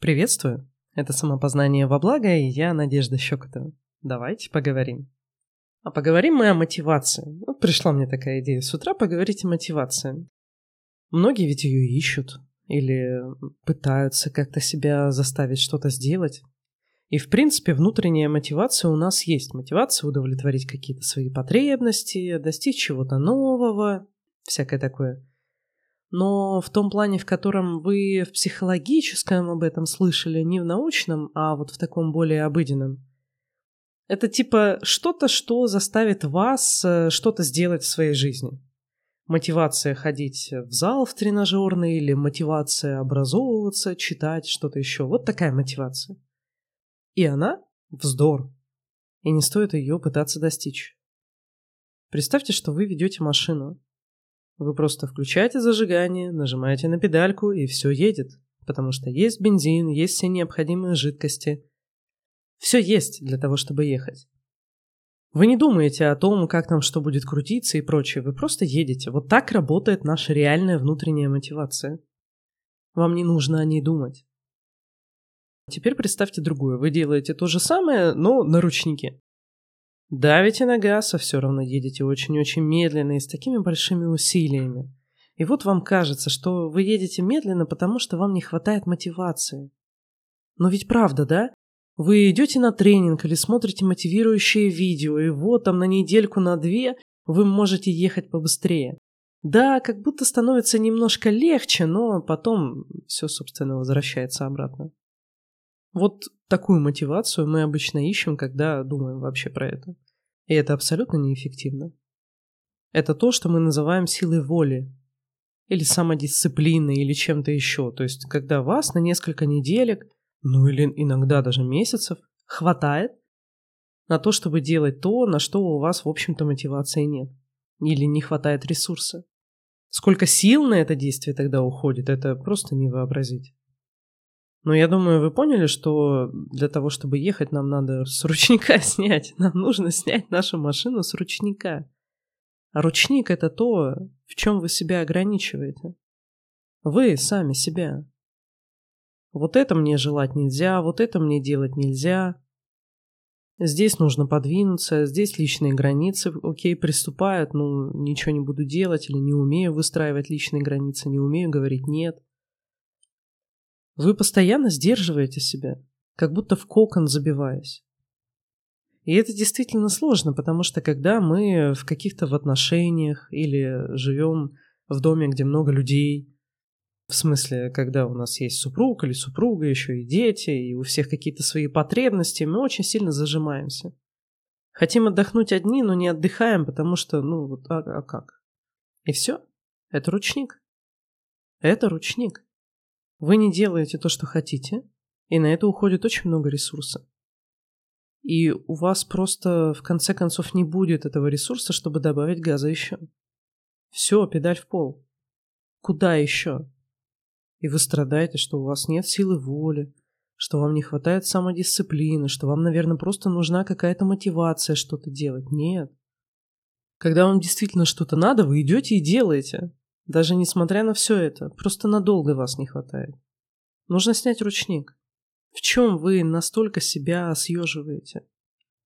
Приветствую! Это «Самопознание во благо» и я, Надежда Щекотова. Давайте поговорим. А поговорим мы о мотивации. Вот пришла мне такая идея с утра поговорить о мотивации. Многие ведь ее ищут или пытаются как-то себя заставить что-то сделать. И, в принципе, внутренняя мотивация у нас есть. Мотивация удовлетворить какие-то свои потребности, достичь чего-то нового, всякое такое – но в том плане, в котором вы в психологическом об этом слышали, не в научном, а вот в таком более обыденном. Это типа что-то, что заставит вас э, что-то сделать в своей жизни. Мотивация ходить в зал в тренажерный или мотивация образовываться, читать, что-то еще. Вот такая мотивация. И она вздор. И не стоит ее пытаться достичь. Представьте, что вы ведете машину, вы просто включаете зажигание, нажимаете на педальку и все едет. Потому что есть бензин, есть все необходимые жидкости. Все есть для того, чтобы ехать. Вы не думаете о том, как там что будет крутиться и прочее. Вы просто едете. Вот так работает наша реальная внутренняя мотивация. Вам не нужно о ней думать. Теперь представьте другое. Вы делаете то же самое, но на ручнике. Давите на газ, а все равно едете очень-очень медленно и с такими большими усилиями. И вот вам кажется, что вы едете медленно, потому что вам не хватает мотивации. Но ведь правда, да? Вы идете на тренинг или смотрите мотивирующее видео, и вот там на недельку, на две вы можете ехать побыстрее. Да, как будто становится немножко легче, но потом все, собственно, возвращается обратно. Вот такую мотивацию мы обычно ищем, когда думаем вообще про это. И это абсолютно неэффективно. Это то, что мы называем силой воли. Или самодисциплиной, или чем-то еще. То есть, когда вас на несколько неделек, ну или иногда даже месяцев, хватает на то, чтобы делать то, на что у вас, в общем-то, мотивации нет. Или не хватает ресурса. Сколько сил на это действие тогда уходит, это просто не вообразить. Ну, я думаю, вы поняли, что для того, чтобы ехать, нам надо с ручника снять. Нам нужно снять нашу машину с ручника. А ручник — это то, в чем вы себя ограничиваете. Вы сами себя. Вот это мне желать нельзя, вот это мне делать нельзя. Здесь нужно подвинуться, здесь личные границы, окей, приступают, ну, ничего не буду делать или не умею выстраивать личные границы, не умею говорить «нет». Вы постоянно сдерживаете себя, как будто в кокон забиваясь. И это действительно сложно, потому что когда мы в каких-то в отношениях или живем в доме, где много людей, в смысле, когда у нас есть супруг или супруга, еще и дети, и у всех какие-то свои потребности, мы очень сильно зажимаемся. Хотим отдохнуть одни, но не отдыхаем, потому что, ну, вот, а, а как? И все. Это ручник. Это ручник. Вы не делаете то, что хотите, и на это уходит очень много ресурса. И у вас просто в конце концов не будет этого ресурса, чтобы добавить газа еще. Все, педаль в пол. Куда еще? И вы страдаете, что у вас нет силы воли, что вам не хватает самодисциплины, что вам, наверное, просто нужна какая-то мотивация что-то делать. Нет. Когда вам действительно что-то надо, вы идете и делаете. Даже несмотря на все это, просто надолго вас не хватает. Нужно снять ручник. В чем вы настолько себя съеживаете?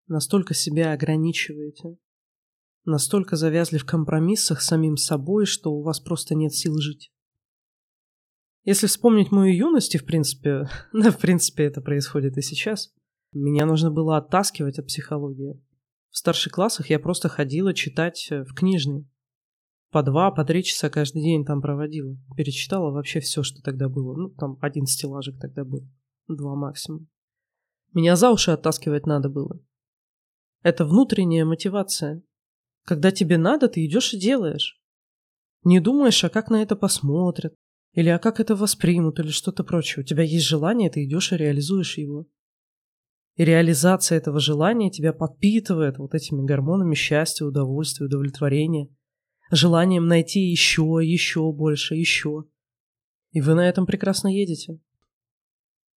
Настолько себя ограничиваете? Настолько завязли в компромиссах с самим собой, что у вас просто нет сил жить? Если вспомнить мою юность, и в принципе, да, в принципе это происходит и сейчас, меня нужно было оттаскивать от психологии. В старших классах я просто ходила читать в книжный по два, по три часа каждый день там проводила. Перечитала вообще все, что тогда было. Ну, там один стеллажик тогда был. Два максимум. Меня за уши оттаскивать надо было. Это внутренняя мотивация. Когда тебе надо, ты идешь и делаешь. Не думаешь, а как на это посмотрят, или а как это воспримут, или что-то прочее. У тебя есть желание, ты идешь и реализуешь его. И реализация этого желания тебя подпитывает вот этими гормонами счастья, удовольствия, удовлетворения – желанием найти еще, еще больше, еще. И вы на этом прекрасно едете.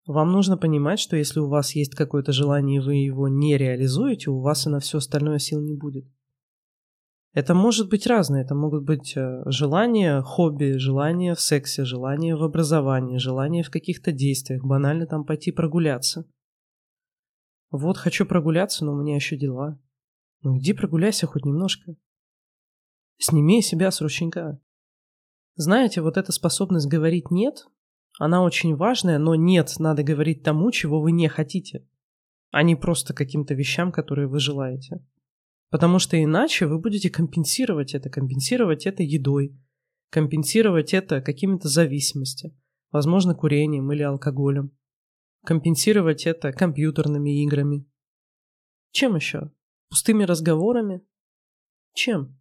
Вам нужно понимать, что если у вас есть какое-то желание, и вы его не реализуете, у вас и на все остальное сил не будет. Это может быть разное. Это могут быть э, желания, хобби, желания в сексе, желания в образовании, желания в каких-то действиях. Банально там пойти прогуляться. Вот хочу прогуляться, но у меня еще дела. Ну иди прогуляйся хоть немножко. Сними себя с рученька. Знаете, вот эта способность говорить «нет», она очень важная, но «нет» надо говорить тому, чего вы не хотите, а не просто каким-то вещам, которые вы желаете. Потому что иначе вы будете компенсировать это, компенсировать это едой, компенсировать это какими-то зависимостями, возможно, курением или алкоголем, компенсировать это компьютерными играми. Чем еще? Пустыми разговорами? Чем?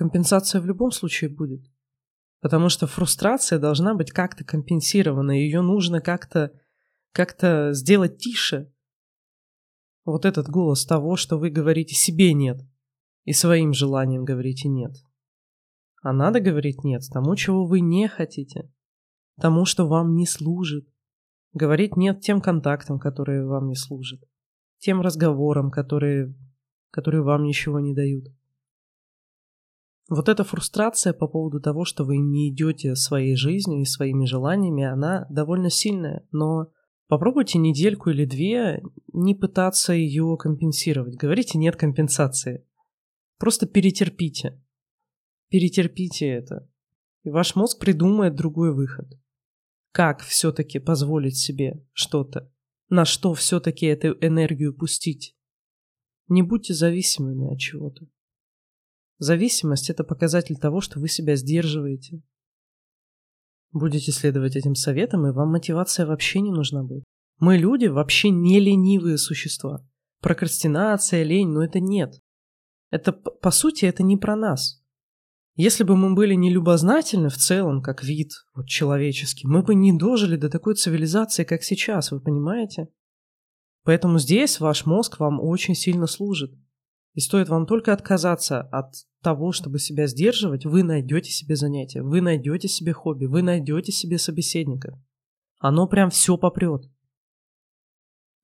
Компенсация в любом случае будет. Потому что фрустрация должна быть как-то компенсирована, ее нужно как-то как-то сделать тише. Вот этот голос того, что вы говорите себе нет, и своим желанием говорите нет. А надо говорить нет тому, чего вы не хотите, тому, что вам не служит. Говорить нет тем контактам, которые вам не служат, тем разговорам, которые, которые вам ничего не дают. Вот эта фрустрация по поводу того, что вы не идете своей жизнью и своими желаниями, она довольно сильная, но попробуйте недельку или две не пытаться ее компенсировать. Говорите нет компенсации. Просто перетерпите. Перетерпите это. И ваш мозг придумает другой выход. Как все-таки позволить себе что-то? На что все-таки эту энергию пустить? Не будьте зависимыми от чего-то. Зависимость – это показатель того, что вы себя сдерживаете. Будете следовать этим советам, и вам мотивация вообще не нужна будет. Мы люди вообще не ленивые существа. Прокрастинация, лень, но это нет. Это, по сути, это не про нас. Если бы мы были нелюбознательны в целом, как вид вот, человеческий, мы бы не дожили до такой цивилизации, как сейчас, вы понимаете? Поэтому здесь ваш мозг вам очень сильно служит. И стоит вам только отказаться от того, чтобы себя сдерживать, вы найдете себе занятие, вы найдете себе хобби, вы найдете себе собеседника. Оно прям все попрет.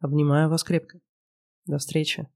Обнимаю вас крепко. До встречи.